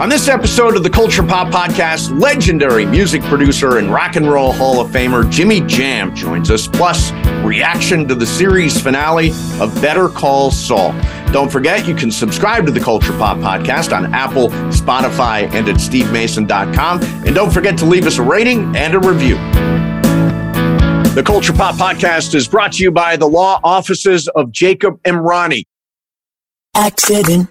On this episode of the Culture Pop Podcast, legendary music producer and rock and roll Hall of Famer Jimmy Jam joins us, plus reaction to the series finale of Better Call Saul. Don't forget, you can subscribe to the Culture Pop Podcast on Apple, Spotify, and at stevemason.com. And don't forget to leave us a rating and a review. The Culture Pop Podcast is brought to you by the law offices of Jacob Emrani. Accident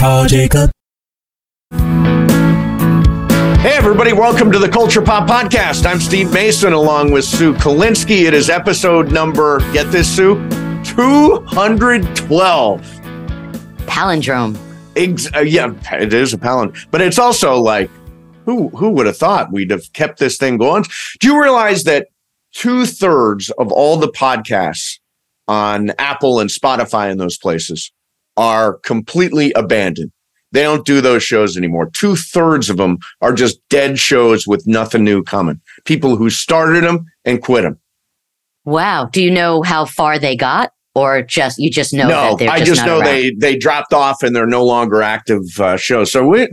Call Jacob. Hey, everybody, welcome to the Culture Pop Podcast. I'm Steve Mason along with Sue Kolinsky. It is episode number, get this, Sue, 212. Palindrome. Ex- uh, yeah, it is a palindrome. But it's also like, who, who would have thought we'd have kept this thing going? Do you realize that two thirds of all the podcasts on Apple and Spotify and those places are completely abandoned. They don't do those shows anymore. Two thirds of them are just dead shows with nothing new coming. People who started them and quit them. Wow. Do you know how far they got? Or just you just know no, just I just know around? they they dropped off and they're no longer active uh, shows. So we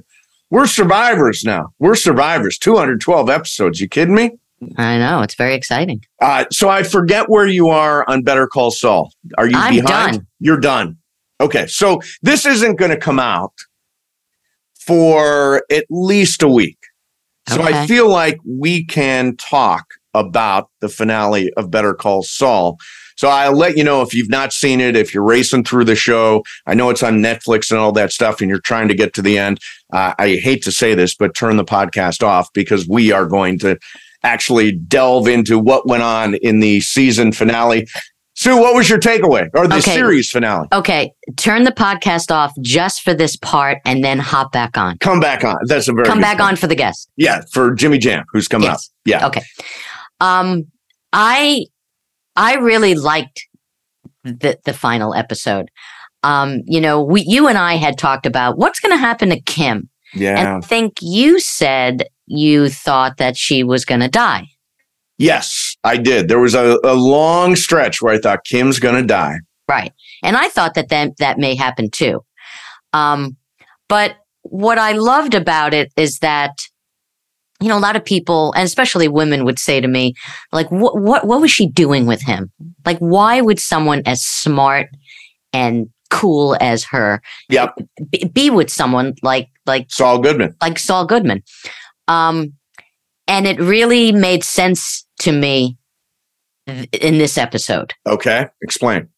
we're survivors now. We're survivors. 212 episodes. You kidding me? I know it's very exciting. Uh, so I forget where you are on Better Call Saul. Are you I'm behind? done. You're done. Okay, so this isn't going to come out for at least a week. So I feel like we can talk about the finale of Better Call Saul. So I'll let you know if you've not seen it, if you're racing through the show. I know it's on Netflix and all that stuff, and you're trying to get to the end. Uh, I hate to say this, but turn the podcast off because we are going to actually delve into what went on in the season finale. Sue, what was your takeaway or the Okay. series finale? Okay, turn the podcast off just for this part and then hop back on. Come back on. That's a very Come back point. on for the guest. Yeah, for Jimmy Jam, who's coming up. Yeah. Okay. Um I I really liked the the final episode. Um, you know, we you and I had talked about what's going to happen to Kim. Yeah. And I think you said you thought that she was going to die. yes, I did. There was a, a long stretch where I thought Kim's going to die. Right. And I thought that that, that may happen too. Um, but what I loved about it is that, you know, a lot of people, and especially women, would say to me, like, what, what, what was she doing with him? Like, why would someone as smart and cool as her Yep. be, be with someone like, like, Saul Goodman. like Saul Goodman? Um, and it really made sense to me in this episode. Okay. Explain.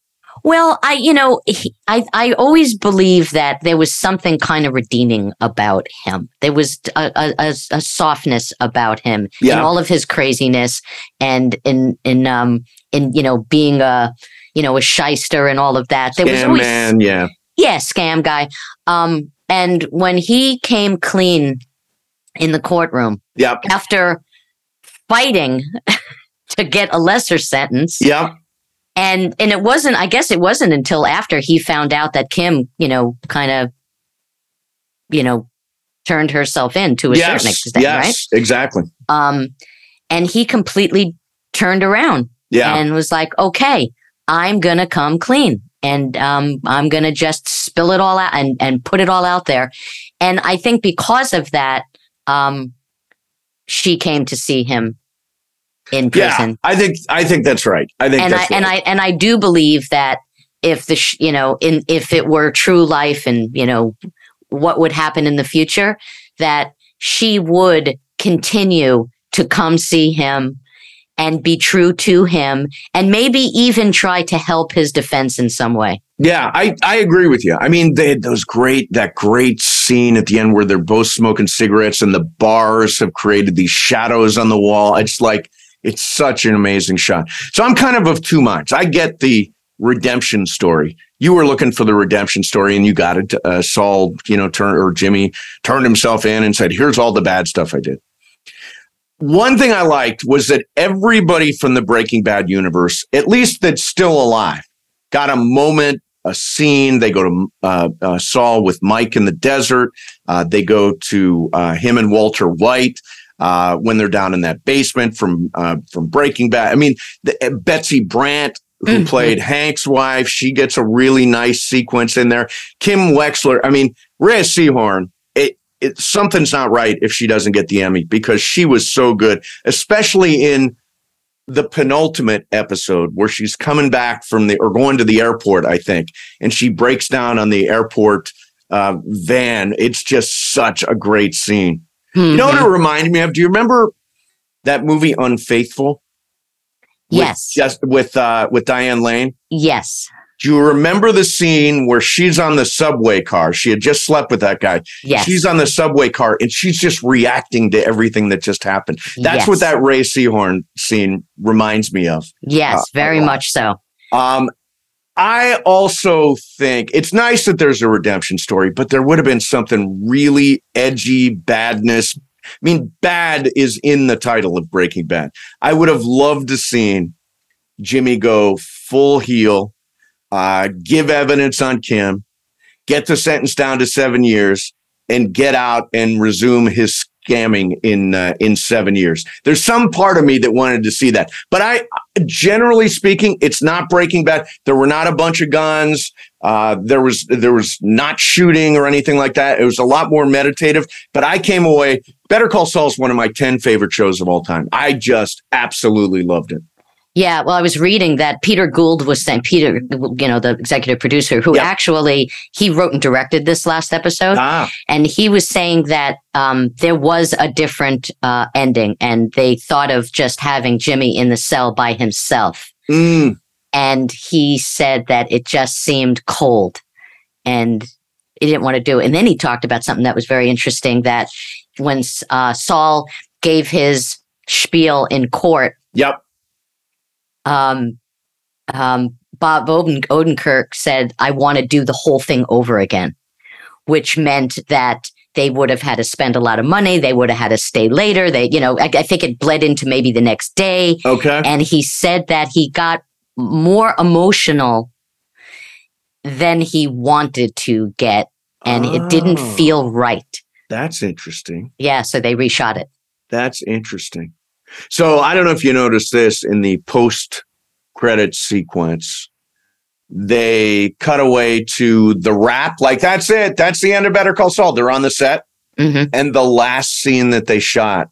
Well, I, you know, he, I, I always believe that there was something kind of redeeming about him. There was a, a, a, softness about him in all of his craziness and in, in, um, in, you know, being a, you know, a shyster and all of that. There was Scam always, man. Yeah. yeah, scam guy. Um, and when he came clean in the courtroom Yep. after fighting to get a lesser sentence, Yeah. and and it wasn't i guess it wasn't until after he found out that kim you know kind of you know turned herself in to a certain extent Yes. right Exactly. um and he completely turned around Yeah. and was like okay i'm gonna come clean and um i'm gonna just spill it all out and and put it all out there and i think because of that um she came to see him in yeah. prison I think. I think that's right. I think and I that's and. I and I do believe that if the sh- you know in if it were true life and you know what would happen in the future that she would continue to come see him and be true to him and maybe even try to help his defense in some way. Yeah, I, I agree with you. I mean, they had those great that great scene at the end where they're both smoking cigarettes and the bars have created these shadows on the wall. It's like it's such an amazing shot. So I'm kind of of two minds. I get the redemption story. you were looking for the redemption story and you got it. Uh, Saul, you know, turn or Jimmy turned himself in and said, "Here's all the bad stuff I did." One thing I liked was that everybody from the Breaking Bad universe, at least that's still alive, got a moment, a scene. They go to uh, uh, Saul with Mike in the desert. Uh, they go to uh, him and Walter White. Uh, when they're down in that basement from uh, from Breaking Bad, I mean the, Betsy Brandt who mm-hmm. played Hank's wife. She gets a really nice sequence in there. Kim Wexler. I mean, Rhea Seehorn. It, it something's not right if she doesn't get the Emmy because she was so good, especially in the penultimate episode where she's coming back from the or going to the airport, I think, and she breaks down on the airport uh, van. It's just such a great scene. Mm-hmm. You know what it mm-hmm. reminded me of? Do you remember that movie Unfaithful? Yes. With just with uh with Diane Lane? Yes. Do you remember the scene where she's on the subway car? She had just slept with that guy. Yes. She's on the subway car and she's just reacting to everything that just happened. That's yes. what that Rhea Seehorn scene reminds me of. Yes, uh, very much so. Um, I also think it's nice that there's a redemption story, but there would have been something really edgy, badness, I mean, bad is in the title of Breaking Bad. I would have loved to seen Jimmy go full heel, uh, give evidence on Kim, get the sentence down to seven years, and get out and resume his scamming in uh, in seven years. There's some part of me that wanted to see that, but I, generally speaking, it's not Breaking Bad. There were not a bunch of guns. Uh, there was there was not shooting or anything like that. It was a lot more meditative. But I came away. Better Call Saul is one of my ten favorite shows of all time. I just absolutely loved it. Yeah, well, I was reading that Peter Gould was saying Peter, you know, the executive producer, who yep. actually he wrote and directed this last episode, ah. and he was saying that um, there was a different uh, ending, and they thought of just having Jimmy in the cell by himself, mm. and he said that it just seemed cold, and he didn't want to do it. And then he talked about something that was very interesting that when uh, Saul gave his spiel in court. Yep um, um, Bob Oden- Odenkirk said, I want to do the whole thing over again, which meant that they would have had to spend a lot of money. They would have had to stay later. They, you know, I, I think it bled into maybe the next day. Okay. And he said that he got more emotional than he wanted to get, and oh, it didn't oh. feel right. That's interesting. Yeah. So they reshot it. That's interesting. So I don't know if you noticed this in the post credit sequence. They cut away to the wrap. Like that's it. That's the end of Better Call Saul. They're on the set. Mm-hmm. And the last scene that they shot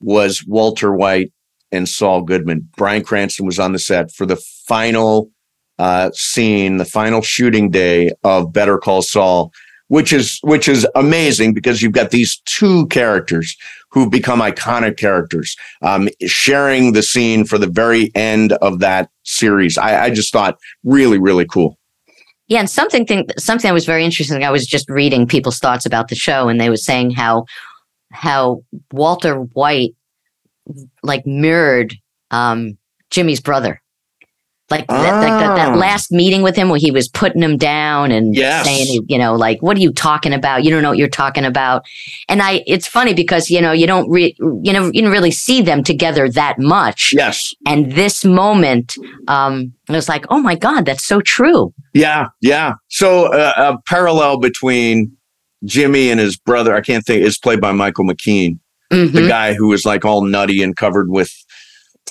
was Walter White and Saul Goodman. Bryan Cranston was on the set for the final uh, scene, the final shooting day of Better Call Saul which is which is amazing because you've got these two characters who've become iconic characters um, sharing the scene for the very end of that series. I, I just thought really really cool. Yeah, and something thing, something that was very interesting. I was just reading people's thoughts about the show, and they were saying how how Walter White like mirrored um, Jimmy's brother. Like, that, that, that, ah. last meeting with him where he was putting him down and yes. saying, you know, like, what are you talking about? You don't know what you're talking about. And I, it's funny because, you know, you don't re, you know, you don't really see them together that much. Yes. And this moment, um, it was like, oh my God, that's so true. Yeah. Yeah. So uh, a parallel between Jimmy and his brother, I can't think, is played by Michael McKean. Mm-hmm. The guy who was like all nutty and covered with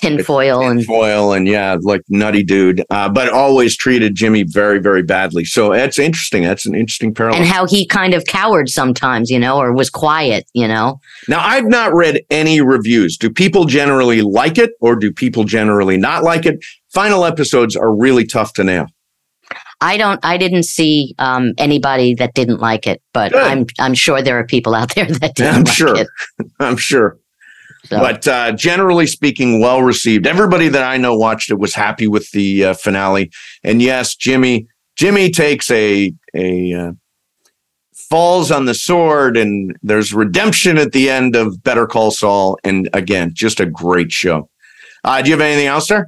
tinfoil and foil and yeah, like nutty dude. Uh, but always treated Jimmy very, very badly. So that's interesting. That's an interesting parallel. And how he kind of cowered sometimes, you know, or was quiet, you know. Now I've not read any reviews. Do people generally like it or do people generally not like it? Final episodes are really tough to nail. I don't. I didn't see um, anybody that didn't like it, but Good. I'm I'm sure there are people out there that didn't. I'm like sure. It. I'm sure. But uh, generally speaking, well received. Everybody that I know watched it was happy with the uh, finale. And yes, Jimmy Jimmy takes a a uh, falls on the sword, and there's redemption at the end of Better Call Saul. And again, just a great show. Uh, do you have anything else, sir?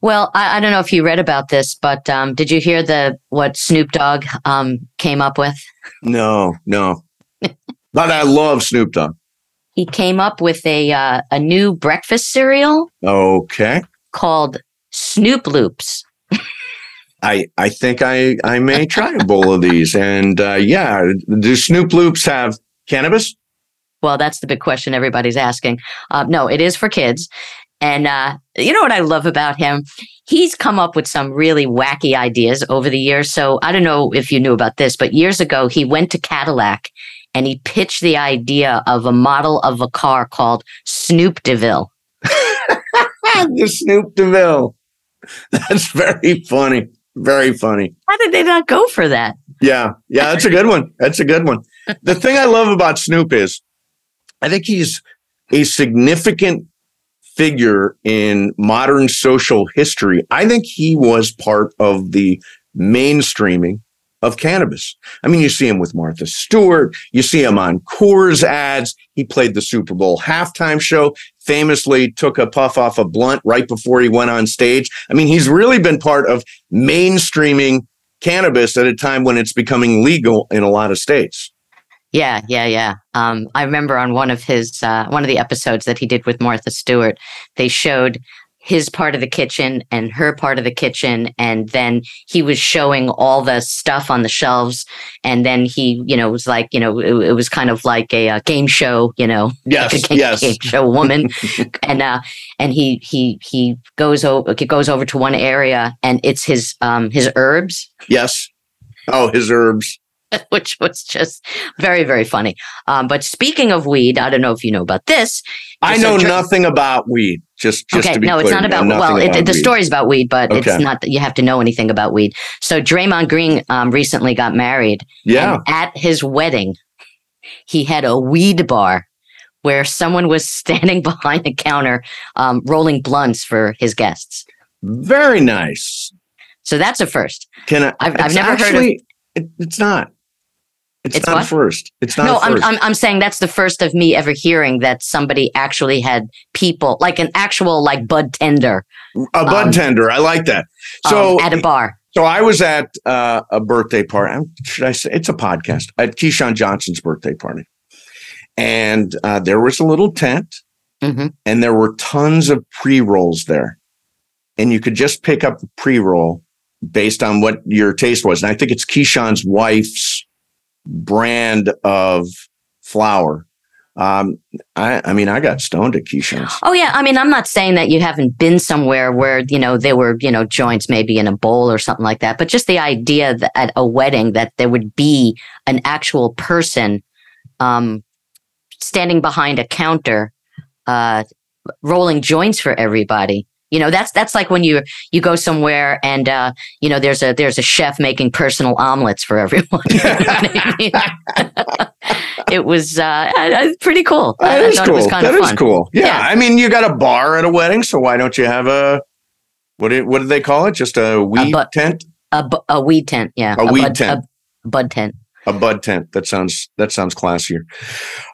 Well, I, I don't know if you read about this, but um, did you hear the what Snoop Dogg um, came up with? No, no. but I love Snoop Dogg. He came up with a uh, a new breakfast cereal Okay. called Snoop Loops. I, I think I, I may try a bowl of these. And uh, yeah, do Snoop Loops have cannabis? Well, that's the big question everybody's asking. Uh, no, it is for kids. And uh, you know what I love about him? He's come up with some really wacky ideas over the years. So I don't know if you knew about this, but years ago, he went to Cadillac and he pitched the idea of a model of a car called Snoop DeVille. the Snoop DeVille. That's very funny. Very funny. How did they not go for that? Yeah. Yeah. That's a good one. That's a good one. The thing I love about Snoop is I think he's a significant figure in modern social history. I think he was part of the mainstreaming of cannabis. I mean, you see him with Martha Stewart, you see him on Coors ads. He played the Super Bowl halftime show, famously took a puff off a blunt right before he went on stage. I mean, he's really been part of mainstreaming cannabis at a time when it's becoming legal in a lot of states. Yeah, yeah, yeah. Um, I remember on one of his uh, one of the episodes that he did with Martha Stewart, they showed his part of the kitchen and her part of the kitchen, and then he was showing all the stuff on the shelves, and then he, you know, was like, you know, it, it was kind of like a, a, game show, you know, yes, like a game, yes. game show woman, and uh, and he he he goes over he goes over to one area, and it's his um his herbs. Yes. Oh, his herbs. which was just very, very funny. Um, but speaking of weed, I don't know if you know about this. I know nothing about weed. Just, just okay, to be no, clear, it's not about. Well, about it, the weed. story's about weed, but Okay. it's not that you have to know anything about weed. So Draymond Green um, recently got married. Yeah. and at his wedding, he had a weed bar where someone was standing behind the counter um, rolling blunts for his guests. Very nice. So that's a first. Can I? I've- I've never heard of- actually, It, it's not. It's, It's not what? first. It's not no, I'm. I'm I'm saying that's the first of me ever hearing that somebody actually had people like an actual like bud tender a bud um, tender. I like that. um, So at a bar. So I was at uh, a birthday party. um, Should I say it's a podcast at Keyshawn Johnson's birthday party, and uh, there was a little tent, Mhm. and there were tons of pre rolls there, and you could just pick up the pre roll based on what your taste was. And I think it's Keyshawn's wife's brand of flour. Um, I, I mean, I got stoned at Keyshawn's. Oh yeah, I mean, I'm not saying that you haven't been somewhere where you know there were you know joints maybe in a bowl or something like that, but just the idea that at a wedding that there would be an actual person um, standing behind a counter, uh, rolling joints for everybody. You know, that's that's like when you you go somewhere and uh, you know there's a there's a chef making personal omelets for everyone. You know I mean? it was uh, pretty cool. That is thought cool. it was kind That is fun. cool. Yeah. Yeah. I mean, you got a bar at a wedding, so why don't you have a what? Do, what do they call it? Just a weed bu- tent, A, bu- a weed tent, yeah. A weed bud, tent. A bud tent. A bud tent. That sounds that sounds classier.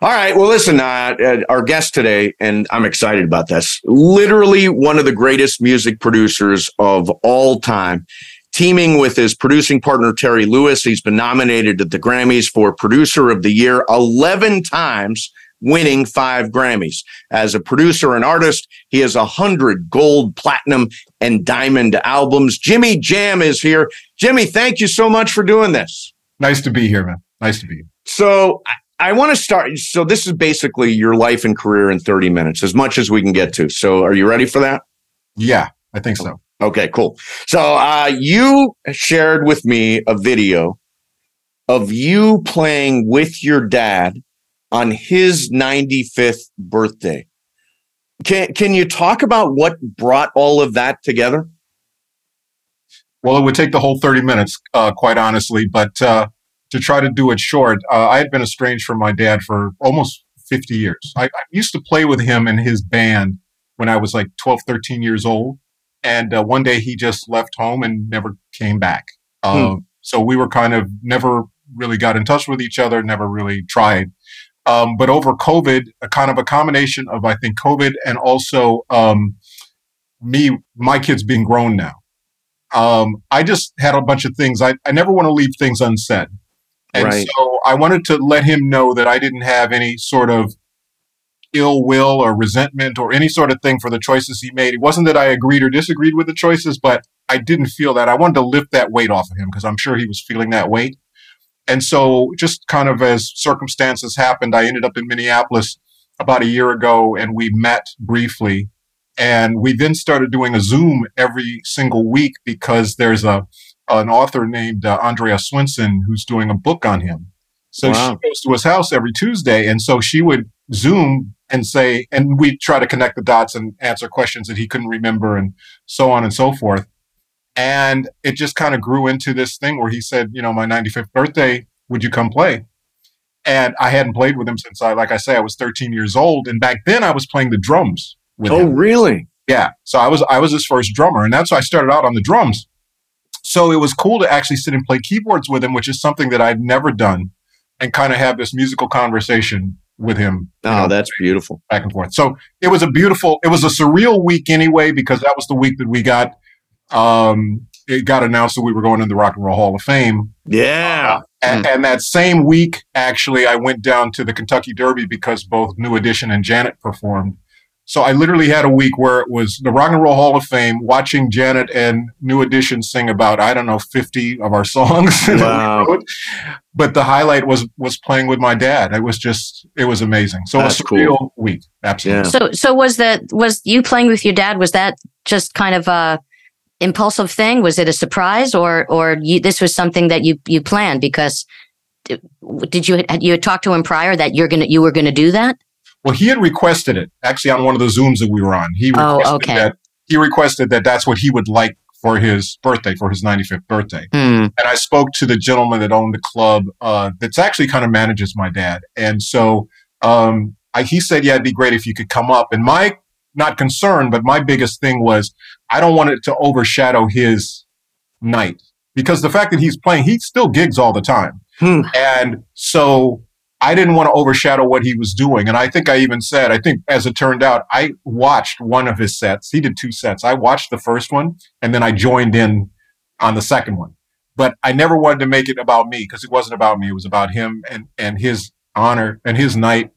All right. Well, listen, uh, uh, our guest today, and I'm excited about this. Literally one of the greatest music producers of all time. Teaming with his producing partner Terry Lewis, he's been nominated at the Grammys for Producer of the Year 11 times, winning five Grammys. As a producer and artist, he has a hundred gold, platinum, and diamond albums. Jimmy Jam is here. Jimmy, thank you so much for doing this. Nice to be here, man. Nice to be here. So I, I want to start. So this is basically your life and career in 30 minutes, as much as we can get to. So are you ready for that? Yeah, I think so. Okay, cool. So uh, you shared with me a video of you playing with your dad on his 95th birthday. Can can you talk about what brought all of that together? Well, it would take the whole 30 minutes, uh, quite honestly, but uh, to try to do it short, uh, I had been estranged from my dad for almost 50 years. I, I used to play with him in his band when I was like 12, 13 years old. And uh, one day he just left home and never came back. Uh, So we were kind of never really got in touch with each other, never really tried. Um, but over COVID, a kind of a combination of, I think, COVID and also um, me, my kids being grown now, um, I just had a bunch of things. I, I never want to leave things unsaid. And Right. so I wanted to let him know that I didn't have any sort of ill will or resentment or any sort of thing for the choices he made. It wasn't that I agreed or disagreed with the choices, but I didn't feel that. I wanted to lift that weight off of him because I'm sure he was feeling that weight. And so, just kind of as circumstances happened, I ended up in Minneapolis about a year ago and we met briefly. And we then started doing a Zoom every single week because there's a an author named uh, Andrea Swensson who's doing a book on him. So Wow. she goes to his house every Tuesday. And so she would Zoom and say, and we try to connect the dots and answer questions that he couldn't remember and so on and so forth. And it just kind of grew into this thing where he said, you know, my 95th birthday, would you come play? And I hadn't played with him since I, like I say, I was 13 years old. And back then I was playing the drums Oh, him. really? Yeah. So I was I was his first drummer, and that's why I started out on the drums. So it was cool to actually sit and play keyboards with him, which is something that I'd never done, and kind of have this musical conversation with him. Oh, know, that's beautiful. back and forth. So it was a beautiful, it was a surreal week anyway, because that was the week that we got um it got announced that we were going in the Rock and Roll Hall of Fame. Yeah. And, and that same week, actually, I went down to the Kentucky Derby because both New Edition and Janet performed. So I literally had a week where it was the Rock and Roll Hall of Fame, watching Janet and New Edition sing about I don't know fifty of our songs. Wow. But the highlight was was playing with my dad. It was just it was amazing. So That's a cool. surreal week, absolutely. So so was that was you playing with your dad? Was that just kind of a impulsive thing? Was it a surprise, or or you, this was something that you you planned because did you had you had talked to him prior that you're gonna you were gonna do that? Well, he had requested it actually on one of the Zooms that we were on. He Oh, requested okay. that he requested that that's what he would like for his birthday, for his 95th birthday. Hmm. and I spoke to the gentleman that owned the club uh, that's actually kind of manages my dad. And so um, I, he said, yeah, it'd be great if you could come up. And my, not concern, but my biggest thing was I don't want it to overshadow his night because the fact that he's playing, he still gigs all the time. Hmm. And so I didn't want to overshadow what he was doing. And I think I even said, I think as it turned out, I watched one of his sets. He did two sets. I watched the first one and then I joined in on the second one but I never wanted to make it about me because it wasn't about me. It was about him and, and his honor and his night.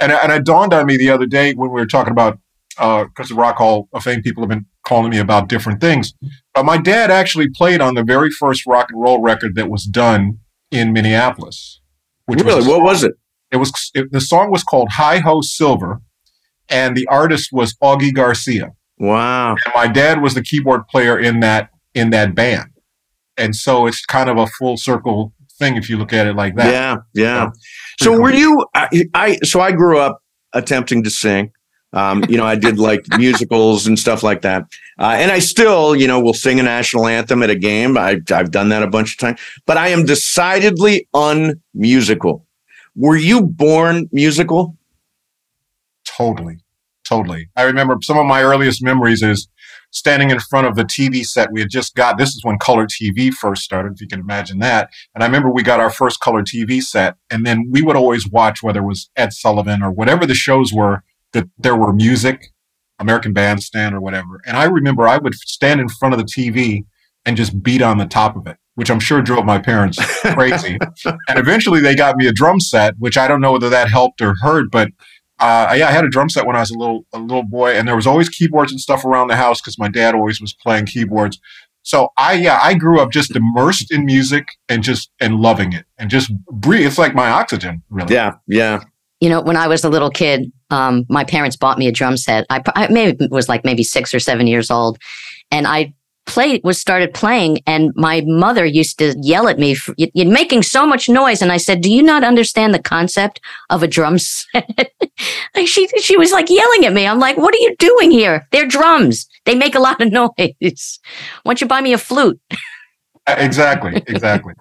And, and it dawned on me the other day when we were talking about, uh, because the Rock Hall of Fame people have been calling me about different things. But my dad actually played on the very first rock and roll record that was done in Minneapolis. Which Really? was What was it? It was it, the song was called Hi Ho Silver, and the artist was Augie Garcia Wow. and my dad was the keyboard player in that in that band and so it's kind of a full circle thing if you look at it like that Yeah. Yeah. So, So were cool. you? I, I so I grew up attempting to sing. Um, you know, I did like musicals and stuff like that, uh, and I still, you know, will sing a national anthem at a game. I, I've done that a bunch of times, but I am decidedly unmusical. Were you born musical? totally totally i remember some of my earliest memories is standing in front of the tv set we had just got this is when color tv first started if you can imagine that and i remember we got our first color tv set and then we would always watch whether it was ed sullivan or whatever the shows were that there were music american bandstand or whatever and i remember i would stand in front of the tv and just beat on the top of it which i'm sure drove my parents crazy and eventually they got me a drum set which i don't know whether that helped or hurt but uh, yeah, I had a drum set when I was a little a little boy, and there was always keyboards and stuff around the house because my dad always was playing keyboards. So I yeah, I grew up just immersed in music and just and loving it and just breathe. It's like my oxygen, really. Yeah. Yeah. You know, when I was a little kid, um, my parents bought me a drum set. I, I maybe was like maybe six or seven years old, and I played was started playing, and my mother used to yell at me, for, "You- "You're making so much noise." And I said, "Do you not understand the concept of a drum set?" she she was like yelling at me. I'm like, "What are you doing here? They're drums. They make a lot of noise. Why don't you buy me a flute?" Uh, Exactly, exactly.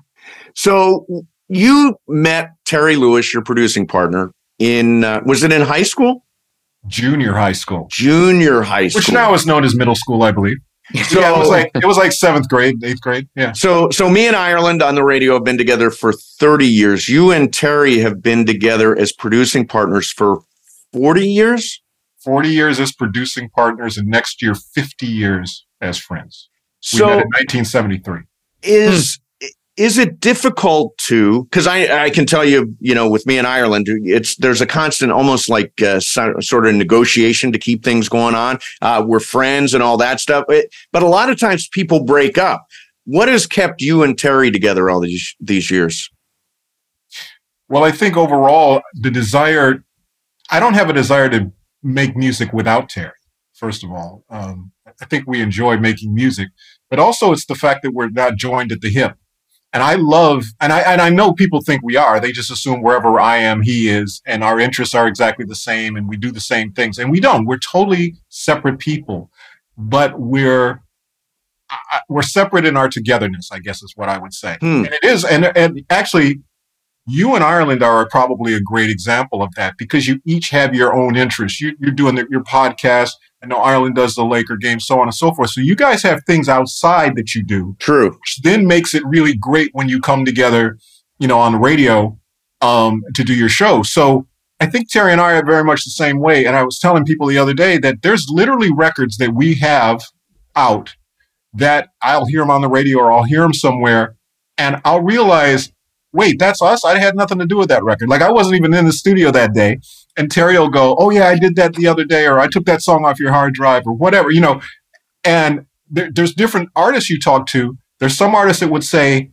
So you met Terry Lewis, your producing partner, in uh, was it in high school? Junior high school, Junior high school. which now is known as middle school, I believe. So- yeah, it was like it was like seventh grade, eighth grade. Yeah, So, so me and Ireland on the radio have been together for 30 years. You and Terry have been together as producing partners for 40 years. 40 years as producing partners, and next year, 50 years as friends. We So met in 1973. is is it difficult to because I, I can tell you you know with me in ireland it's there's a constant almost like uh, so, sort of negotiation to keep things going on uh, we're friends and all that stuff It- but a lot of times people break up what has kept you and terry together all these these years Well, I think overall, the desire, I don't have a desire to make music without Terry, first of all. Um, I think we enjoy making music, but also it's the fact that we're not joined at the hip. And I love, and I, and I know people think we are. They just assume wherever I am, he is, and our interests are exactly the same, and we do the same things. And we don't. We're totally separate people, but we're, I- we're separate in our togetherness, I guess is what I would say. Hmm. And it is, and, and actually, you and Ireland are probably a great example of that because you each have your own interests. You, you're doing the, your podcast. I know Ireland does the Laker game, so on and so forth. So you guys have things outside that you do, true which then makes it really great when you come together, you know, on the radio um, to do your show. So I think Terry and I are very much the same way. And I was telling people the other day that there's literally records that we have out that I'll hear them on the radio or I'll hear them somewhere, and I'll realize, wait, that's us. I had nothing to do with that record. Like I wasn't even in the studio that day. And Terry will go, oh yeah, I did that the other day, or I took that song off your hard drive, or whatever, you know. And there, there's different artists you talk to. There's some artists that would say,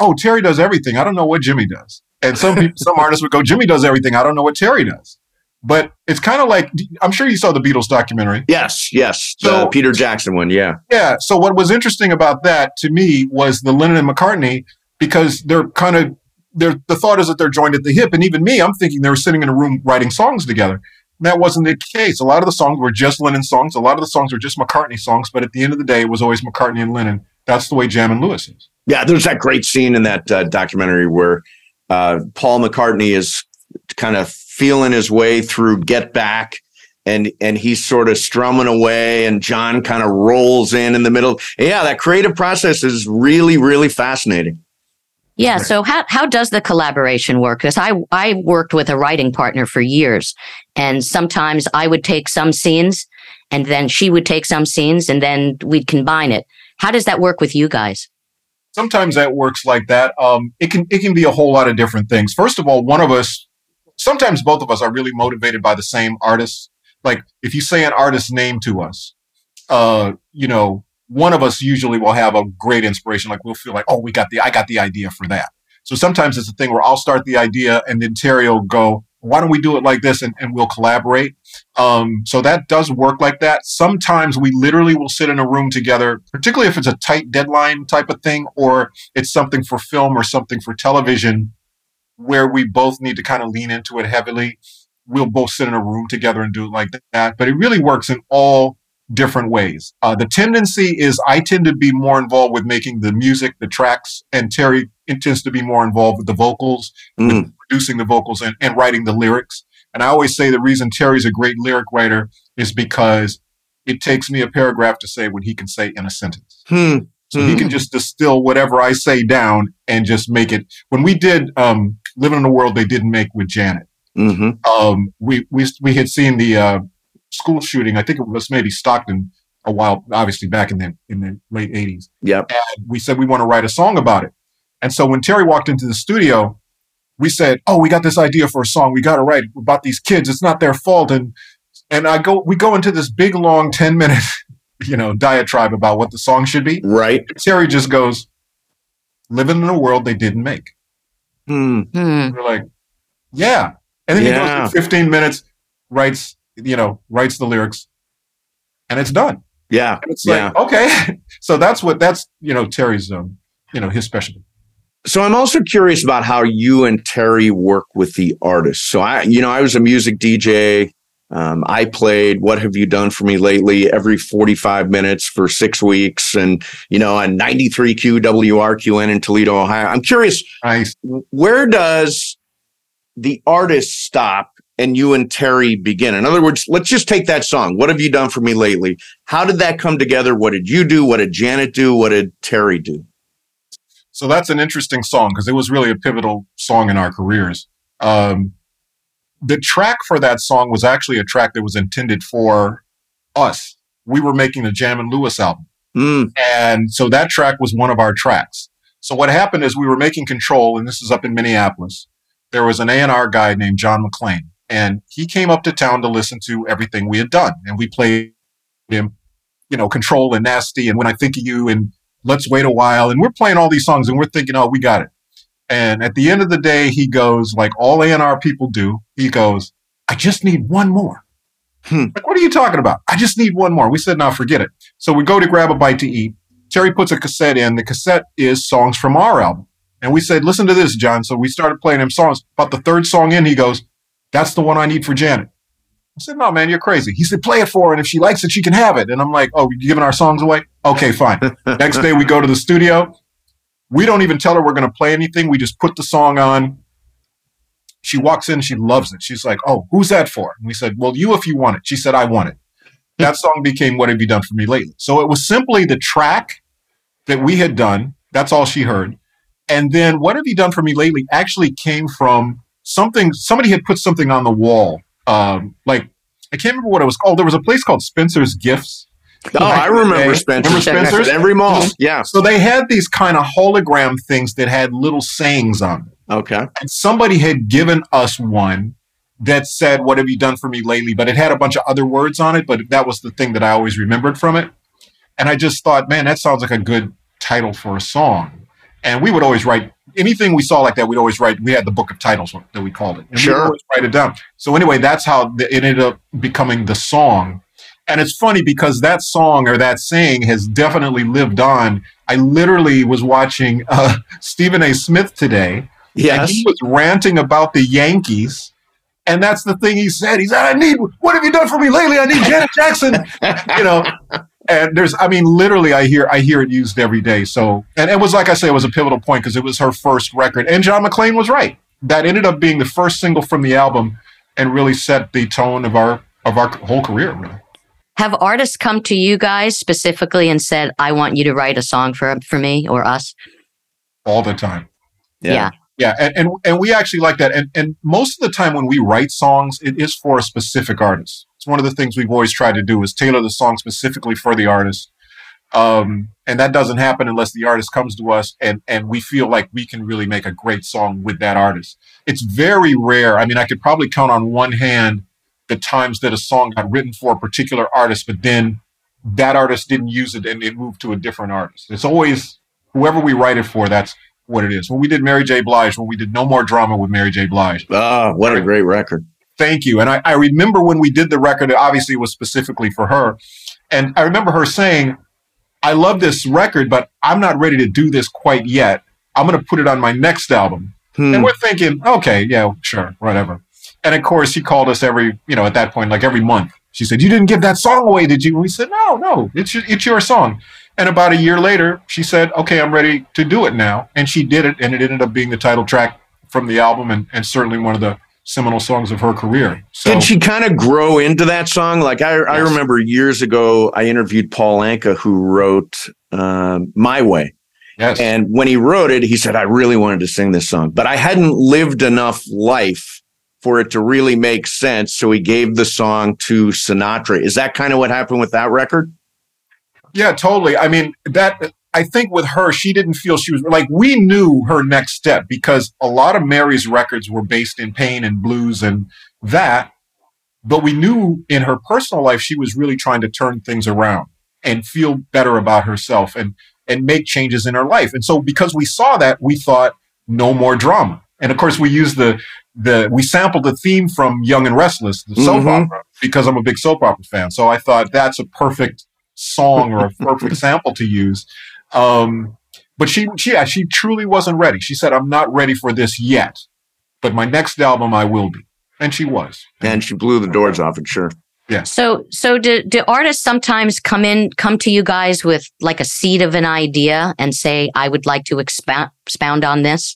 oh, Terry does everything. I don't know what Jimmy does. And some people, some artists would go, Jimmy does everything. I don't know what Terry does. But it's kind of like I'm sure you saw the Beatles documentary. yes yes the So- peter jackson one yeah Yeah. So what was interesting about that to me was the Lennon and McCartney because they're kind of the thought is that they're joined at the hip, and even me, I'm thinking they were sitting in a room writing songs together. And that wasn't the case. A lot of the songs were just Lennon songs. A lot of the songs were just McCartney songs. But at the end of the day, it was always McCartney and Lennon. That's the way Jam and Lewis is. Yeah, there's that great scene in that uh, documentary where uh, Paul McCartney is kind of feeling his way through Get Back. And, and he's sort of strumming away, and John kind of rolls in in the middle. Yeah, that creative process is really, really fascinating. Yeah. So how how does the collaboration work? Because I I worked with a writing partner for years, and sometimes I would take some scenes, and then she would take some scenes, and then we'd combine it. How does that work with you guys? sometimes that works like that. Um, it can it can be a whole lot of different things. First of all, one of us, sometimes both of us are really motivated by the same artist. Like if you say an artist's name to us, uh, you know, one of us usually will have a great inspiration. Like we'll feel like, oh, we got the I got the idea for that. So sometimes it's a thing where I'll start the idea and then Terry will go, why don't we do it like this? And, and we'll collaborate. Um, so that does work like that. Sometimes we literally will sit in a room together, particularly if it's a tight deadline type of thing, or it's something for film or something for television where we both need to kind of lean into it heavily. We'll both sit in a room together and do it like that. But it really works in all different ways. Uh, the tendency is I tend to be more involved with making the music, the tracks, and Terry tends to be more involved with the vocals, Mm. with producing the vocals and, and writing the lyrics. And I always say the reason Terry's a great lyric writer is because it takes me a paragraph to say what he can say in a sentence. Hmm. So he can just distill whatever I say down and just make it. When we did um, "Living in a World They Didn't Make" with Janet, hmm um, we we we had seen the uh, school shooting. I think it was maybe Stockton a while, obviously back in the in the late '80s. Yep. And we said we want to write a song about it. And so when Terry walked into the studio, we said, "Oh, we got this idea for a song. We got to write about these kids. It's not their fault." And and I go, we go into this big long ten minute, you know, diatribe about what the song should be. Right. Terry just goes, "Living in a world they didn't make." Hmm. Hmm. We're like, "Yeah," and then he goes for 15 minutes, writes, you know, writes the lyrics, and it's done. Yeah. And it's Yeah. like, okay, so that's what that's you know Terry's, um, you know, his specialty. So I'm also curious about how you and Terry work with the artists. So I, you know, I was a music DJ. Um, I played "What Have You Done for Me Lately" every 45 minutes for six weeks, and you know, on 93Q WRQN in Toledo, Ohio. I'm curious, Nice. where does the artist stop and you and Terry begin? In other words, let's just take that song. What have you done for me lately? How did that come together? What did you do? What did Janet do? What did Terry do? So that's an interesting song because it was really a pivotal song in our careers. Um, the track for that song was actually a track that was intended for us. We were making the Jam and Lewis album. Mm. And so that track was one of our tracks. So what happened is we were making control, and this is up in Minneapolis. There was an A&R guy named John McClain, and he came up to town to listen to everything we had done. And we played him, you know, control and nasty and when I think of you and let's wait a while. And we're playing all these songs and we're thinking, oh, we got it. And at the end of the day, he goes, like all A&R people do, he goes, I just need one more. Hmm. Like, what are you talking about? I just need one more. We said, no, forget it. So we go to grab a bite to eat. Terry puts a cassette in. The cassette is songs from our album. And we said, listen to this, John. So we started playing him songs. About the third song in, he goes, that's the one I need for Janet. I said, no, man, you're crazy. He said, play it for her. And if she likes it, she can have it. And I'm like, oh, you're giving our songs away? Okay, fine. Next day we go to the studio. We don't even tell her we're going to play anything. We just put the song on. She walks in, she loves it. She's like, oh, who's that for? And we said, well, you if you want it. She said, I want it. That song became What Have You Done For Me Lately? So it was simply the track that we had done. That's all she heard. And then What Have You Done For Me Lately actually came from something, somebody had put something on the wall. Um, like, I can't remember what it was called. There was a place called Spencer's Gifts. Oh, I remember Spencer. Remember Spencer's? Every mall. Yeah. So they had these kind of hologram things that had little sayings on them. Okay. And somebody had given us one that said, What have you done for me lately? But it had a bunch of other words on it, but that was the thing that I always remembered from it. And I just thought, man, that sounds like a good title for a song. And we would always write anything we saw like that, we'd always write, we had the book of titles that we called it. And Sure. we'd always write it down. So anyway, that's how the, it ended up becoming the song. And it's funny because that song or that saying has definitely lived on. I literally was watching uh, Stephen A. Smith today, and Yes. he was ranting about the Yankees. And that's the thing he said. He said, I need, what have you done for me lately? I need Janet Jackson. you know, and there's, I mean, literally, I hear, I hear it used every day. So, and it was, like I say, it was a pivotal point because it was her first record. And John McClain was right. That ended up being the first single from the album and really set the tone of our, of our whole career, really. Have artists come to you guys specifically and said, "I want you to write a song for for me or us"? All the time. Yeah. Yeah, and, and and we actually like that. And and most of the time when we write songs, it is for a specific artist. It's one of the things we've always tried to do is tailor the song specifically for the artist. Um, and that doesn't happen unless the artist comes to us and and we feel like we can really make a great song with that artist. It's very rare. I mean, I could probably count on one hand the times that a song got written for a particular artist, but then that artist didn't use it and it moved to a different artist. It's always whoever we write it for. That's what it is. When we did Mary J. Blige, when we did No More Drama with Mary J. Blige. Ah, what a great record. Thank you. And I, I remember when we did the record, obviously it was specifically for her. And I remember her saying, I love this record, but I'm not ready to do this quite yet. I'm going to put it on my next album. Hmm. And we're thinking, okay, yeah, sure, whatever. And of course, she called us every, you know, at that point, like every month. She said, You didn't give that song away, did you? We said, No, no, it's your, it's your song. And about a year later, she said, Okay, I'm ready to do it now. And she did it, and it ended up being the title track from the album and, and certainly one of the seminal songs of her career. So, Did she kind of grow into that song? Like I, I remember years ago, I interviewed Paul Anka, who wrote uh, "My Way," yes. and when he wrote it, he said, "I really wanted to sing this song, but I hadn't lived enough life for it to really make sense." So he gave the song to Sinatra. Is that kind of what happened with that record? Yeah, totally. I mean, that I think with her, she didn't feel she was like we knew her next step because a lot of Mary's records were based in pain and blues and that, but we knew in her personal life she was really trying to turn things around and feel better about herself and and make changes in her life. And so because we saw that, we thought no more drama. And of course, we used the the we sampled the theme from Young and Restless, the soap Mhm. opera, because I'm a big soap opera fan. So I thought that's a perfect song or a perfect sample to use. Um, but she, she, yeah, she truly wasn't ready. She said, "I'm not ready for this yet, but my next album I will be," and she was. And she blew the doors off it. Sure. Yeah. So, so do, do artists sometimes come in, come to you guys with like a seed of an idea and say, I would like to expound, expound on this?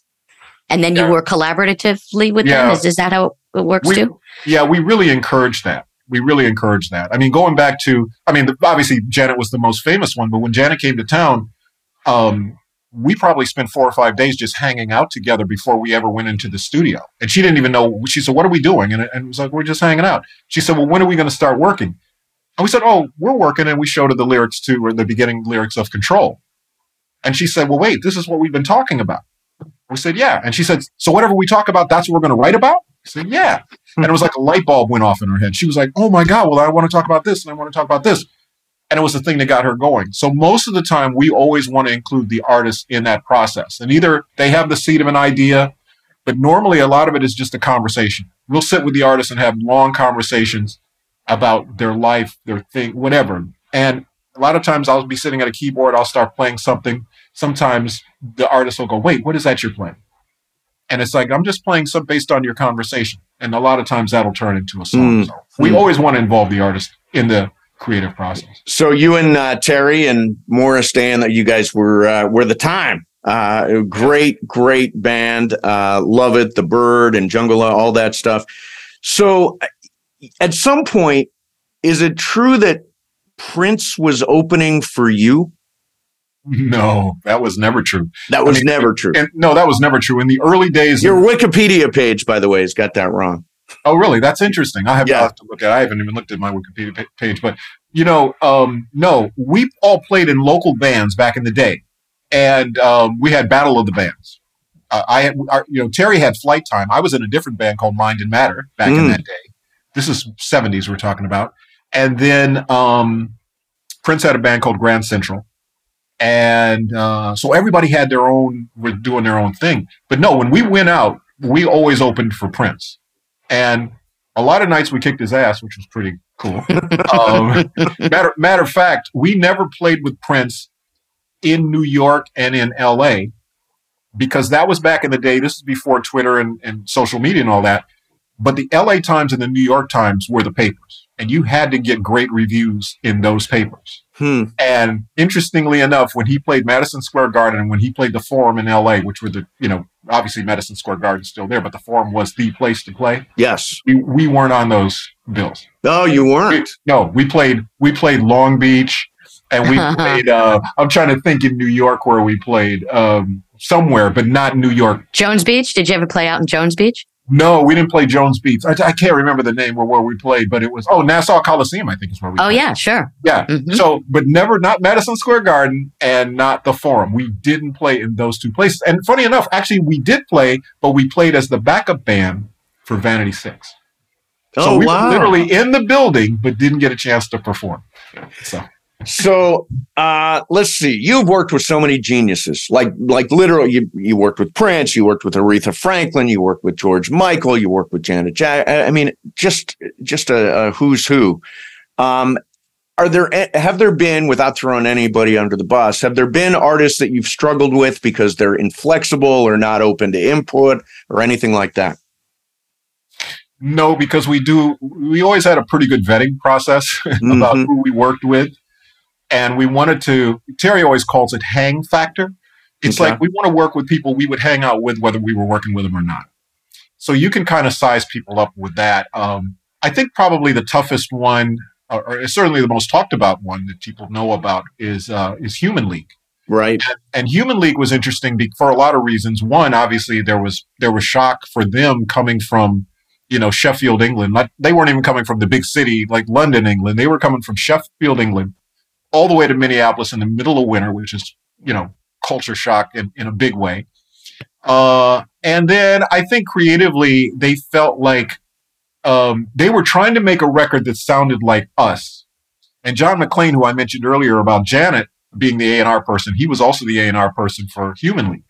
And then Yeah. you work collaboratively with them? Is, is that how it works We- too? Yeah, we really encourage that. We really encourage that. I mean, going back to, I mean, the- obviously Janet was the most famous one, but when Janet came to town, um, we probably spent four or five days just hanging out together before we ever went into the studio. And she didn't even know. She said, "What are we doing?" And, and it was like, "We're just hanging out." She said, "Well, when are we going to start working?" And we said, "Oh, we're working." And we showed her the lyrics to or the beginning lyrics of Control. And she said, "Well, wait, this is what we've been talking about." We said, "Yeah." And she said, "So whatever we talk about, that's what we're going to write about." I said, "Yeah." and it was like a light bulb went off in her head. She was like, "Oh my god! Well, I want to talk about this, and I want to talk about this." And it was the thing that got her going. So most of the time, we always want to include the artist in that process, and either they have the seed of an idea, but normally a lot of it is just a conversation. We'll sit with the artist and have long conversations about their life, their thing, whatever. And a lot of times, I'll be sitting at a keyboard, I'll start playing something. Sometimes the artist will go, "Wait, what is that you're playing?" And it's like I'm just playing some based on your conversation, and a lot of times that'll turn into a song. Mm. So we always want to involve the artist in the creative process. So you and uh, Terry and Morris Day, that you guys were uh, were the time. Uh, great, great band. Uh, love it. The Bird and Jungle, all that stuff. So, uh, at some point, is it true that Prince was opening for you? No, that was never true. That was I mean, never true. And no, that was never true. In the early days, Your Wikipedia page, by the way, has got that wrong. Oh, really? That's interesting. I have, Yeah. To look at. I haven't even looked at my Wikipedia page, but you know, um, no, we all played in local bands back in the day, and um, we had Battle of the Bands. Uh, I, had, our, you know, Terry had Flyte Tyme. I was in a different band called Mind and Matter back in Mm. that day. This is '70s we're talking about, and then um, Prince had a band called Grand Central. And uh, so everybody had their own, were doing their own thing. But no, when we went out, we always opened for Prince. And a lot of nights we kicked his ass, which was pretty cool. um, matter, matter of fact, we never played with Prince in New York and in LA because that was back in the day. This is before Twitter and, and social media and all that. But the LA Times and the New York Times were the papers. And you had to get great reviews in those papers. Hmm. And interestingly enough, when he played Madison Square Garden and when he played the Forum in LA, which were the, you know, obviously Madison Square Garden's still there, but the Forum was the place to play. Yes. We, we weren't on those bills. Oh, you weren't. no, we played we played Long Beach and we played uh I'm trying to think in New York where we played um somewhere, but not New York. Jones Beach. Did you ever play out in Jones Beach? No, we didn't play Jones Beach. I, I can't remember the name or where we played, but it was oh Nassau Coliseum, I think is where we Oh played. yeah, sure. Yeah. Mhm. So, but never not Madison Square Garden and not the Forum. We didn't play in those two places. And funny enough, actually, we did play, but we played as the backup band for Vanity Six. Oh, So we wow. were literally in the building, but didn't get a chance to perform. So So uh, let's see. You've worked with so many geniuses, like like literally. You you worked with Prince. You worked with Aretha Franklin. You worked with George Michael. You worked with Janet Jack. I mean, just just a, a who's who. Um, are there have there been without throwing anybody under the bus? Have there been artists that you've struggled with because they're inflexible or not open to input or anything like that? no, because we do. We always had a pretty good vetting process about Mhm. who we worked with, and we wanted to. Terry always calls it hang factor. It's Okay. like we want to work with people we would hang out with, whether we were working with them or not. So you can kind of size people up with that. Um, I think probably the toughest one, or, certainly the most talked about one that people know about, is uh, is Human League. Right. And Human League was interesting be- for a lot of reasons. One, obviously, there was there was shock for them coming from, you know, Sheffield, England. Not, they weren't even coming from the big city like London, England. They were coming from Sheffield, England, all the way to Minneapolis in the middle of winter, which is, you know, culture shock in, in a big way. Uh, and then I think creatively, they felt like um, they were trying to make a record that sounded like us. And John McClain, who I mentioned earlier about Janet being the A&R person, he was also the A&R person for Human League.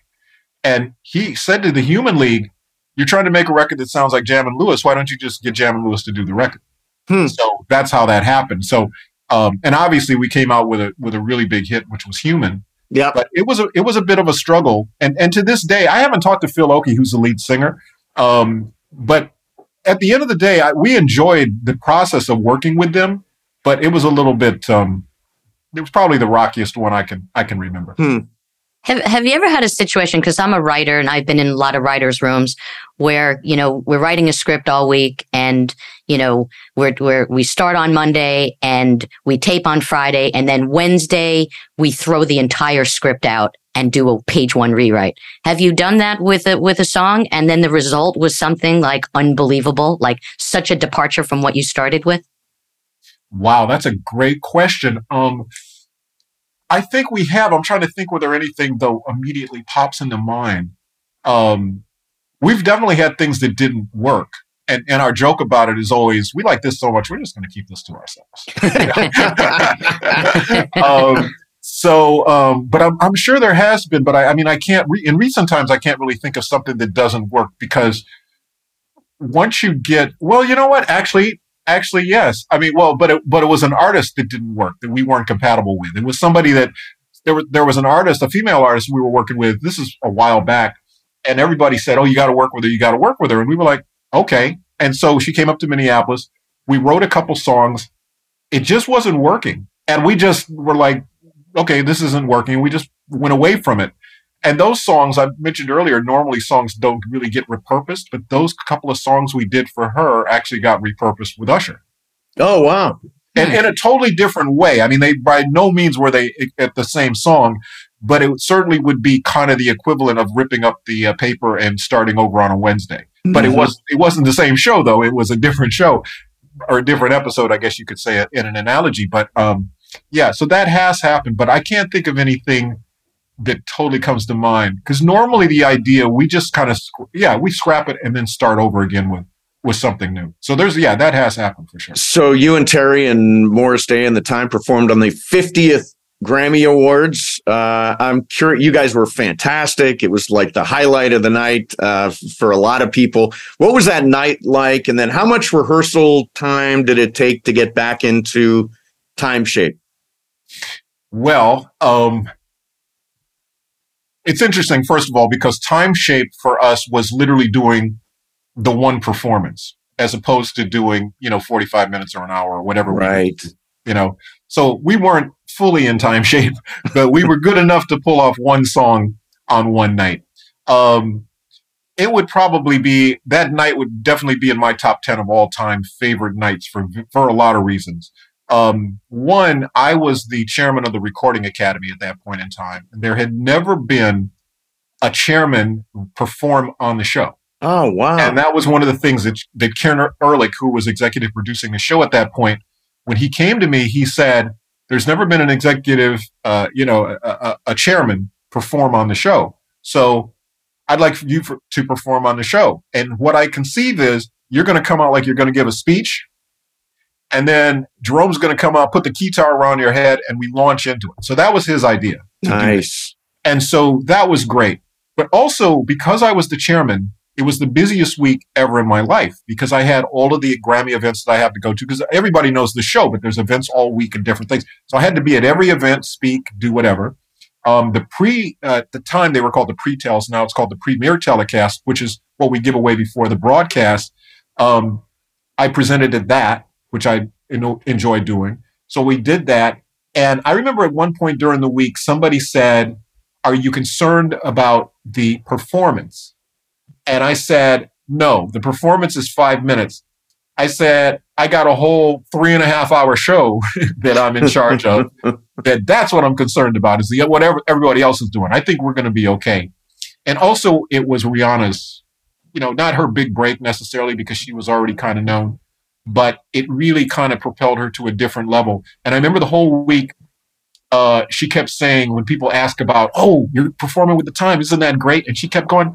And he said to the Human League, you're trying to make a record that sounds like Jam and Lewis. Why don't you just get Jam and Lewis to do the record? Hmm. So that's how that happened. So, um, and obviously we came out with a with a really big hit, which was Human. Yeah, But it was a it was a bit of a struggle. And and to this day, I haven't talked to Phil Oakey, who's the lead singer. Um, but at the end of the day, I, we enjoyed the process of working with them. But it was a little bit. Um, it was probably the rockiest one I can I can remember. Have Have you ever had a situation? Because I'm a writer and I've been in a lot of writers' rooms where you know we're writing a script all week, and you know we're we're we start on Monday and we tape on Friday, and then Wednesday we throw the entire script out and do a page one rewrite. Have you done that with a with a song and then the result was something like unbelievable, like such a departure from what you started with? Wow, that's a great question. Um I think we have. I'm trying to think whether anything though immediately pops into mind. Um we've definitely had things that didn't work. And, and our joke about it is always, we like this so much, we're just going to keep this to ourselves. um, so, um, but I'm, I'm sure there has been, but I, I mean, I can't, re- in recent times, I can't really think of something that doesn't work because once you get, well, you know what? Actually, actually, yes. I mean, well, but it, but it was an artist that didn't work that we weren't compatible with. It was somebody that there was, there was an artist, a female artist we were working with. This is a while back. And everybody said, Oh, you got to work with her. You got to work with her. And we were like, okay. And so she came up to Minneapolis. We wrote a couple songs. It just wasn't working. And we just were like, okay, this isn't working. We just went away from it. And those songs I mentioned earlier, normally songs don't really get repurposed, but those couple of songs we did for her actually got repurposed with Usher. Oh, wow. And in a totally different way. I mean, they by no means were they at the same song, but it certainly would be kind of the equivalent of ripping up the uh, paper and starting over on a Wednesday. Mm-hmm. But it mm-hmm. was it wasn't the same show though. It was a different show or a different episode, I guess you could say in an analogy. But um, yeah, so that has happened, but I can't think of anything that totally comes to mind because normally the idea we just kind of yeah we scrap it and then start over again with with something new. So there's yeah that has happened for sure. So you and Terry and Morris Day and the Time performed on the 50th Grammy Awards. Uh, I'm curious. You guys were fantastic. It was like the highlight of the night uh, for a lot of people. What was that night like? And then how much rehearsal time did it take to get back into time shape? Well, um, it's interesting, first of all, because time shape for us was literally doing the one performance as opposed to doing, you know, 45 minutes or an hour or whatever. Right. you know, so we weren't fully in time shape, but we were good enough to pull off one song on one night. Um, it would probably be that night would definitely be in my top 10 of all time favorite nights for, for a lot of reasons. Um, one, I was the chairman of the Recording Academy at that point in time, and there had never been a chairman perform on the show. Oh wow! And that was one of the things that that Ken Ehrlich, who was executive producing the show at that point, when he came to me, he said, "There's never been an executive, uh, you know, a, a, a, chairman perform on the show. So I'd like you for, to perform on the show." And what I conceive is you're going to come out like you're going to give a speech, and then Jerome's going to come out, put the guitar around your head, and we launch into it. So that was his idea. Nice. And so that was great. But also, because I was the chairman, it was the busiest week ever in my life because I had all of the Grammy events that I have to go to because everybody knows the show, but there's events all week and different things. So I had to be at every event, speak, do whatever. Um, the pre, uh, at the time they were called the pre-tels. Now it's called the premiere telecast, which is what we give away before the broadcast. Um, I presented at that which I enjoy doing. So we did that. And I remember at one point during the week, somebody said, Are you concerned about the performance? And I said, No, the performance is five minutes. I said, I got a whole three and a half hour show that I'm in charge of. that that's what I'm concerned about is the whatever everybody else is doing. I think we're going to be okay. And also, it was Rihanna's, you know, not her big break necessarily because she was already kind of known, but it really kind of propelled her to a different level. And I remember the whole week, uh, she kept saying when people ask about, "Oh, you're performing with the time, isn't that great?" And she kept going,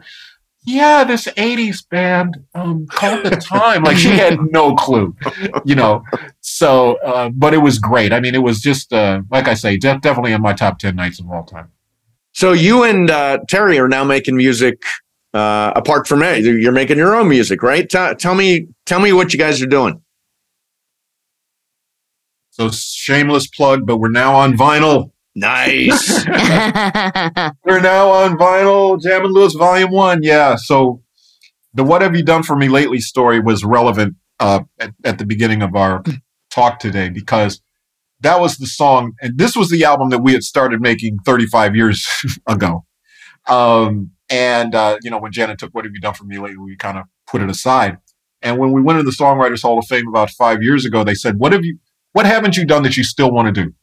"Yeah, this '80s band um, called the Time." like she had no clue, you know. So, uh, but it was great. I mean, it was just uh, like I say, de- definitely in my top ten nights of all time. So you and uh, Terry are now making music uh, apart from it. You're making your own music, right? T- tell me, tell me what you guys are doing. So shameless plug, but we're now on vinyl. Nice. we're now on vinyl. Jam and Lewis Volume One. Yeah. So the "What Have You Done for Me Lately" story was relevant uh, at, at the beginning of our talk today because that was the song, and this was the album that we had started making 35 years ago. Um, and uh, you know, when Janet took "What Have You Done for Me Lately," we kind of put it aside. And when we went into the Songwriters Hall of Fame about five years ago, they said, "What have you?" What haven't you done that you still want to do?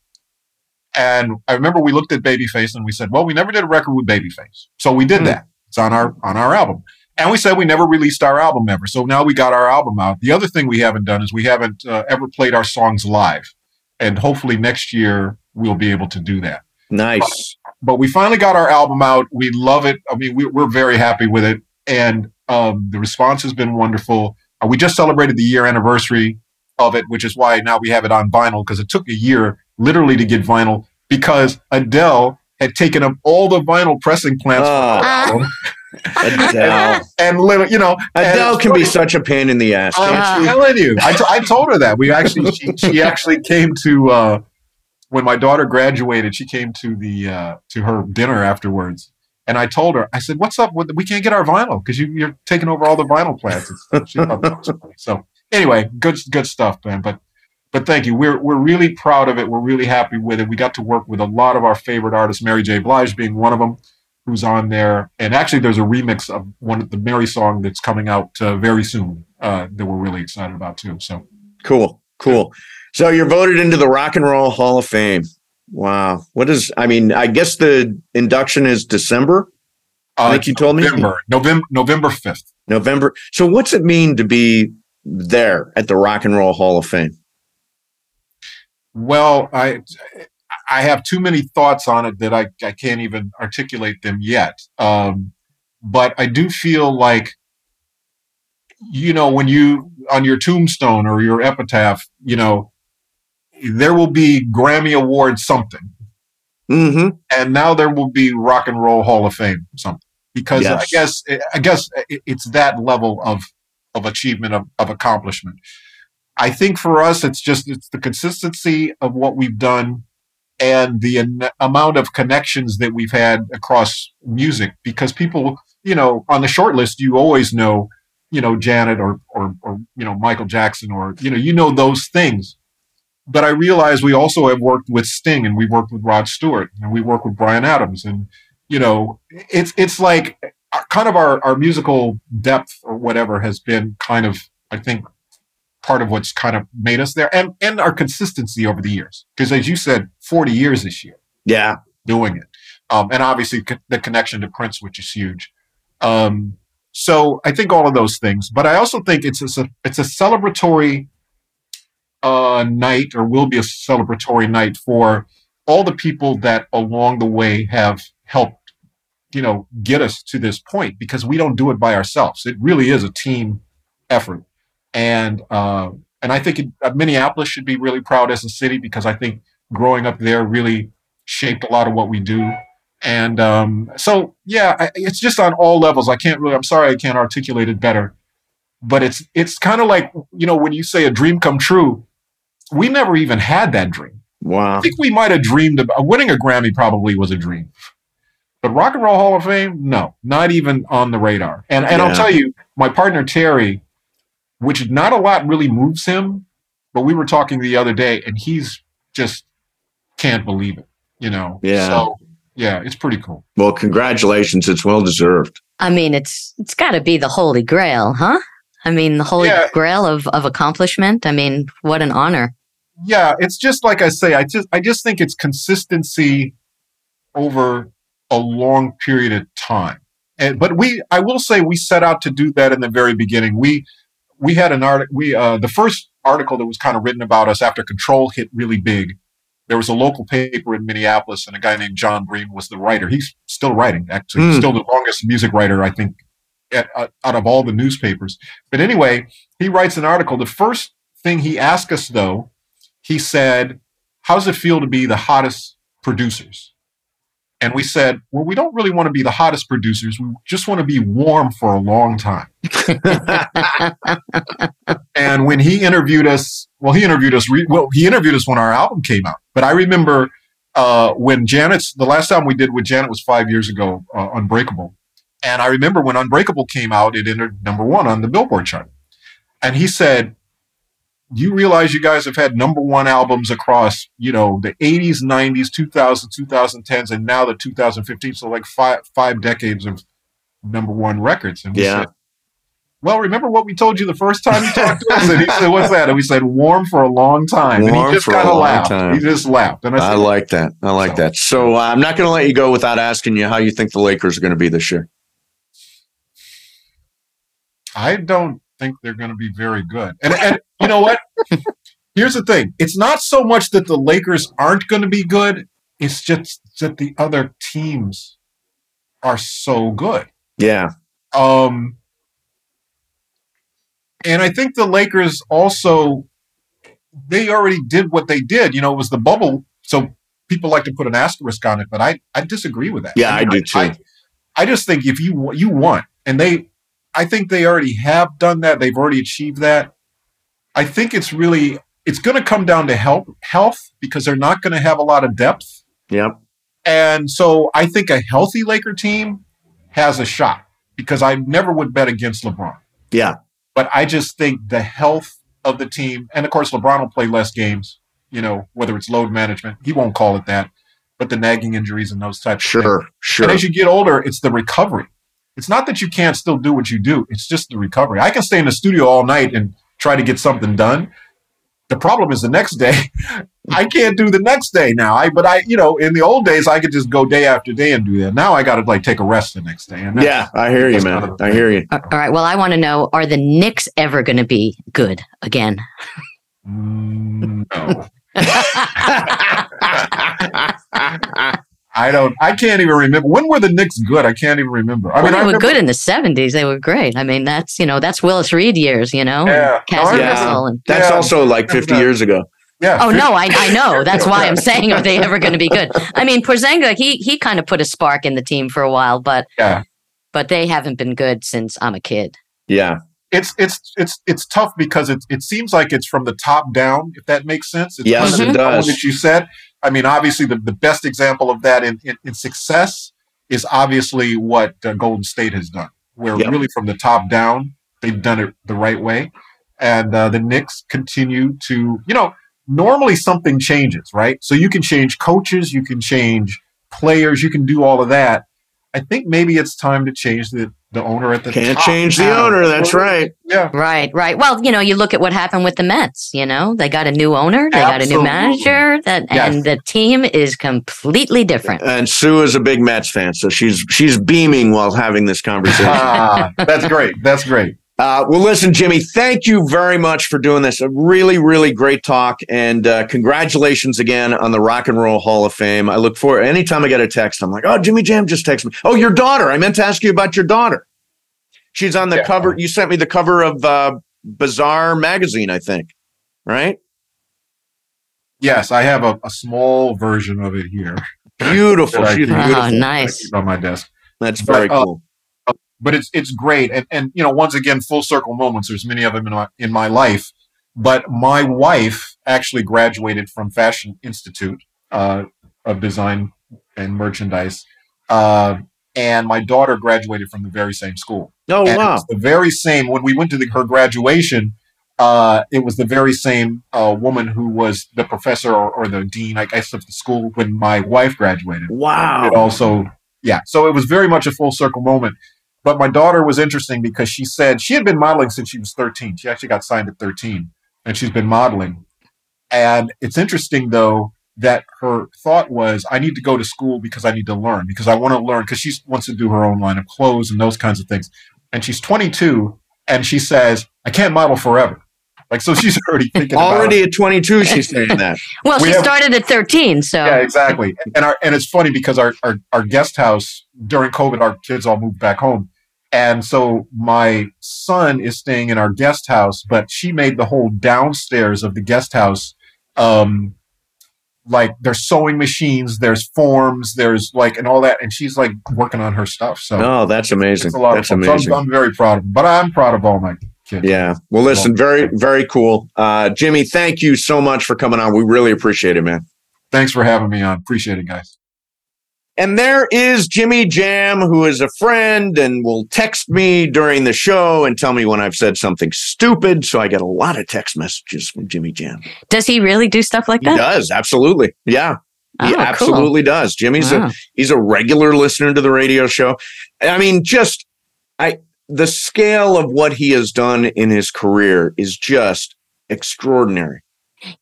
And I remember we looked at Babyface and we said, well, we never did a record with Babyface. So we did Hmm. that. It's on our on our album. And we said we never released our album ever. So now we got our album out. The other thing we haven't done is we haven't uh, ever played our songs live. And hopefully next year we'll be able to do that. Nice. But we finally got our album out. We love it. I mean, we, we're very happy with it. And um, the response has been wonderful. Uh, we just celebrated the year anniversary of it, which is why now we have it on vinyl because it took a year literally to get vinyl because Adele had taken up all the vinyl pressing plants. Oh. Adele. and little, you know, Adele can be such a pain in the ass. I'm she? telling you. I, t- I told her that. We actually, she, she actually came to, uh, when my daughter graduated, she came to the, uh, to her dinner afterwards. And I told her, I said, what's up? with We can't get our vinyl because you, you're taking over all the vinyl plants. And she thought that was funny. So anyway, good, good stuff, man. But, but thank you. We're, we're really proud of it. We're really happy with it. We got to work with a lot of our favorite artists, Mary J. Blige being one of them who's on there. And actually, there's a remix of one of the Mary song that's coming out uh, very soon uh, that we're really excited about too. So Cool, cool. So you're voted into the Rock and Roll Hall of Fame. Wow. What is? I mean, I guess the induction is December. I uh, think you told me November, November, November fifth. November. So what's it mean to be there at the Rock and Roll Hall of Fame? Well, I I have too many thoughts on it that I, I can't even articulate them yet. Um, but I do feel like, you know, when you on your tombstone or your epitaph, you know, there will be Grammy Award something. Mm-hmm. and now there will be Rock and Roll Hall of Fame something because I guess I guess it's that level of of achievement of, of accomplishment. I think for us, it's just it's the consistency of what we've done and the an- amount of connections that we've had across music because people, you know, on the short list, you always know, you know, Janet or or or you know Michael Jackson or you know you know those things but I realize we also have worked with Sting and we worked with Rod Stewart and we work with Bryan Adams and you know it's it's like uh, kind of our our musical depth or whatever has been kind of I think part of what's kind of made us there and and our consistency over the years. Because as you said 40 years this year. Yeah. doing it. Um, and obviously co- the connection to Prince which is huge. Um, so I think all of those things but I also think it's a it's a celebratory uh, night or will be a celebratory night for all the people that along the way have helped, you know, get us to this point because we don't do it by ourselves. It really is a team effort. And, uh, and I think it, uh, Minneapolis should be really proud as a city because I think growing up there really shaped a lot of what we do. And um, so, yeah, I, it's just on all levels. I can't really, I'm sorry I can't articulate it better but it's it's kind of like you know when you say a dream come true we never even had that dream wow i think we might have dreamed about winning a grammy probably was a dream but rock and roll hall of fame no not even on the radar and and Yeah. i'll tell you my partner terry which not a lot really moves him but we were talking the other day and he's just can't believe it you know Yeah. so yeah it's pretty cool Well, congratulations. It's well deserved. I mean, it's it's got to be the holy grail, huh? I mean, the holy Yeah. grail of of accomplishment. I mean, what an honor. yeah, it's just like I say. I just I just think it's consistency over a long period of time. And but we I will say we set out to do that in the very beginning. We we had an article. We uh, the first article that was kind of written about us after Control hit really big. There was a local paper in Minneapolis, and a guy named Jon Bream was the writer. He's still writing, actually, Hmm. still the longest music writer I think at, uh, out of all the newspapers. But anyway, he writes an article. The first thing he asked us, though, he said, How does it feel to be the hottest producers? And we said, Well, we don't really want to be the hottest producers. We just want to be warm for a long time. And when he interviewed us, well, he interviewed us, re- well, he interviewed us when our album came out. But I remember uh, when Janet's, the last time we did with Janet was five years ago, uh, Unbreakable. And I remember when Unbreakable came out, it entered number one on the Billboard chart. And he said, you realize you guys have had number one albums across, you know, the 80s, 90s, 2000s, 2010s, and now the 2015. So like five five decades of number one records. And we Yeah. said, well, remember what we told you the first time you talked to us? And he said, what's that? And we said, warm for a long time. and Warm he just kind of laughed. time. He just laughed. And I I like that. I like So- that. So uh, I'm not going to let you go without asking you how you think the Lakers are going to be this year. I don't think they're going to be very good. And, and you know what? Here's the thing it's not so much that the Lakers aren't going to be good, it's just that the other teams are so good. Yeah. Um, and I think the Lakers also they already did what they did. You know, it was the bubble, so people like to put an asterisk on it, but I I disagree with that. Yeah, I mean, do too. I, I just think if you you want, and they, I think they already have done that. They've already achieved that. I think it's really it's going to come down to health health because they're not going to have a lot of depth. Yep. And so I think a healthy Laker team has a shot because I never would bet against LeBron. Yeah. But I just think the health of the team, and of course, LeBron will play less games, you know, whether it's load management, he won't call it that, but the nagging injuries and those types of things. Sure. Sure. And as you get older, it's the recovery. It's not that you can't still do what you do, it's just the recovery. I can stay in the studio all night and try to get something done. The problem is the next day, I can't do the next day now. I but I, you know, in the old days I could just go day after day and do that. Now I got to like take a rest the next day. And that's- yeah, I hear you, man. kind of I hear you. All right. Well, I want to know: Are the Knicks ever going to be good again? Mm, no. I don't. I can't even remember when were the Knicks good. I can't even remember. I I mean, mean, I they were remember, good in the '70s. They were great. I mean, that's you know, that's Willis Reed years. You know, Yeah. Cassie No, I and That's Yeah. also like 50 Yeah. years ago. Yeah. Oh no, I, I know. That's why I'm saying, are they ever going to be good? I mean, Porzingis, he he kind of put a spark in the team for a while, but Yeah. but they haven't been good since I'm a kid. Yeah. it's it's it's it's tough because it it seems like it's from the top down, if that makes sense. It's Yes, kind of mm-hmm. it does. That you said. I mean, obviously, the, the best example of that in, in, in success is obviously what uh, Golden State has done, where Yep. really from the top down, they've done it the right way. And uh, the Knicks continue to, you know, normally something changes, right? So you can change coaches, you can change players, you can do all of that. I think maybe it's time to change the, the owner at the Can't top change the now. owner. That's right. Yeah. Right, right. Well, you know, you look at what happened with the Mets. You know, they got a new owner, they got a new manager, that Yes. and the team is completely different. And Sue is a big Mets fan, so she's she's beaming while having this conversation. Ah, that's great. That's great. Uh, well, listen, Jimmy, thank you very much for doing this. A really, really great talk, and uh, congratulations again on the Rock and Roll Hall of Fame. I look forward. Anytime I get a text, I'm like, "Oh, Jimmy Jam just texted me." Oh, your daughter. I meant to ask you about your daughter. She's on the Yeah. cover. You sent me the cover of uh, Bazaar magazine, I think. Right? Yes, I have a, a small version of it here. Beautiful. She's keep- Oh, nice. on my desk. That's very But, uh, cool. But it's it's great, and and you know, once again, full circle moments. There's many of them in my in my life. But my wife actually graduated from Fashion Institute uh, of Design and Merchandise, uh, and my daughter graduated from the very same school. Oh And wow. The very same. When we went to the, her graduation, uh, it was the very same uh, woman who was the professor or, or the dean, I guess, of the school when my wife graduated. It Wow. also, yeah. So it was very much a full circle moment. But my daughter was interesting because she said she had been modeling since she was 13. She actually got signed at 13, and she's been modeling. And it's interesting though that her thought was, I need to go to school because I need to learn because I want to learn because she wants to do her own line of clothes and those kinds of things. And she's 22, and she says, I can't model forever. Like so, she's already thinking about Already at 22, she's saying that. Well, We she have- started at 13, so Yeah, exactly. And our and it's funny because our, our our guest house during COVID, our kids all moved back home, and so my son is staying in our guest house, but she made the whole downstairs of the guest house, um, like there's sewing machines, there's forms, there's like and all that, and she's like working on her stuff. So Oh, that's amazing. it's a lot That's of fun. So amazing. I'm, I'm very proud of but I'm proud of all my kids. Yeah. Well, listen, very, very cool. Uh, Jimmy, thank you so much for coming on. We really appreciate it, man. Thanks for having me on. Appreciate it, guys. And there is Jimmy Jam, who is a friend and will text me during the show and tell me when I've said something stupid. So I get a lot of text messages from Jimmy Jam. does he really do stuff like that? He does. Absolutely. Yeah. He Oh, cool. absolutely does. Jimmy's a he's a regular listener to the radio show. I mean, just I the scale of what he has done in his career is just extraordinary.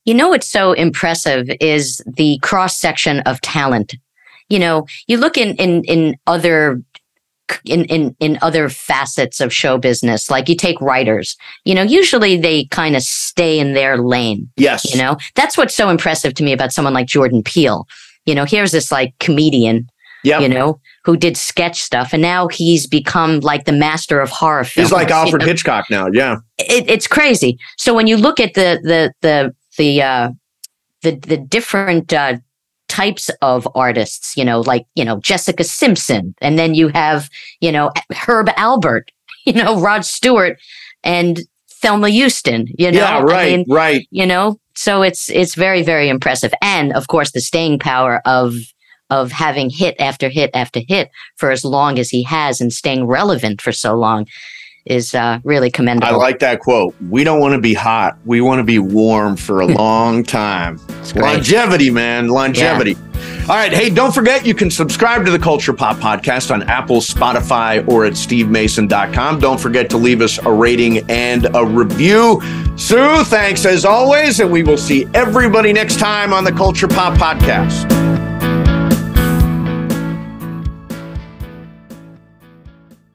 You know what's so impressive is the cross section of talent. You know, you look in in in other in in in other facets of show business, like you take writers. You know, usually they kind of stay in their lane. Yes. You know, that's what's so impressive to me about someone like Jordan Peele. You know, here's this like comedian Yeah. you know, who did sketch stuff, and now he's become like the master of horror films. He's like you Alfred know? Hitchcock now. Yeah. It, it's crazy. So when you look at the the the the uh, the the different uh, types of artists, you know, like you know Jessica Simpson, and then you have you know Herb Alpert, you know Rod Stewart, and Thelma Houston. You know, yeah. I Right. mean, right. you know so it's it's very very impressive and of course the staying power of of having hit after hit after hit for as long as he has and staying relevant for so long is uh, really commendable. I like that quote. We don't want to be hot. We want to be warm for a long time. Longevity, man. Longevity. All right. Hey, don't forget you can subscribe to the Culture Pop podcast on Apple, Spotify, or at stevemason.com. Don't forget to leave us a rating and a review. Sue, thanks as always. And we will see everybody next time on the Culture Pop podcast.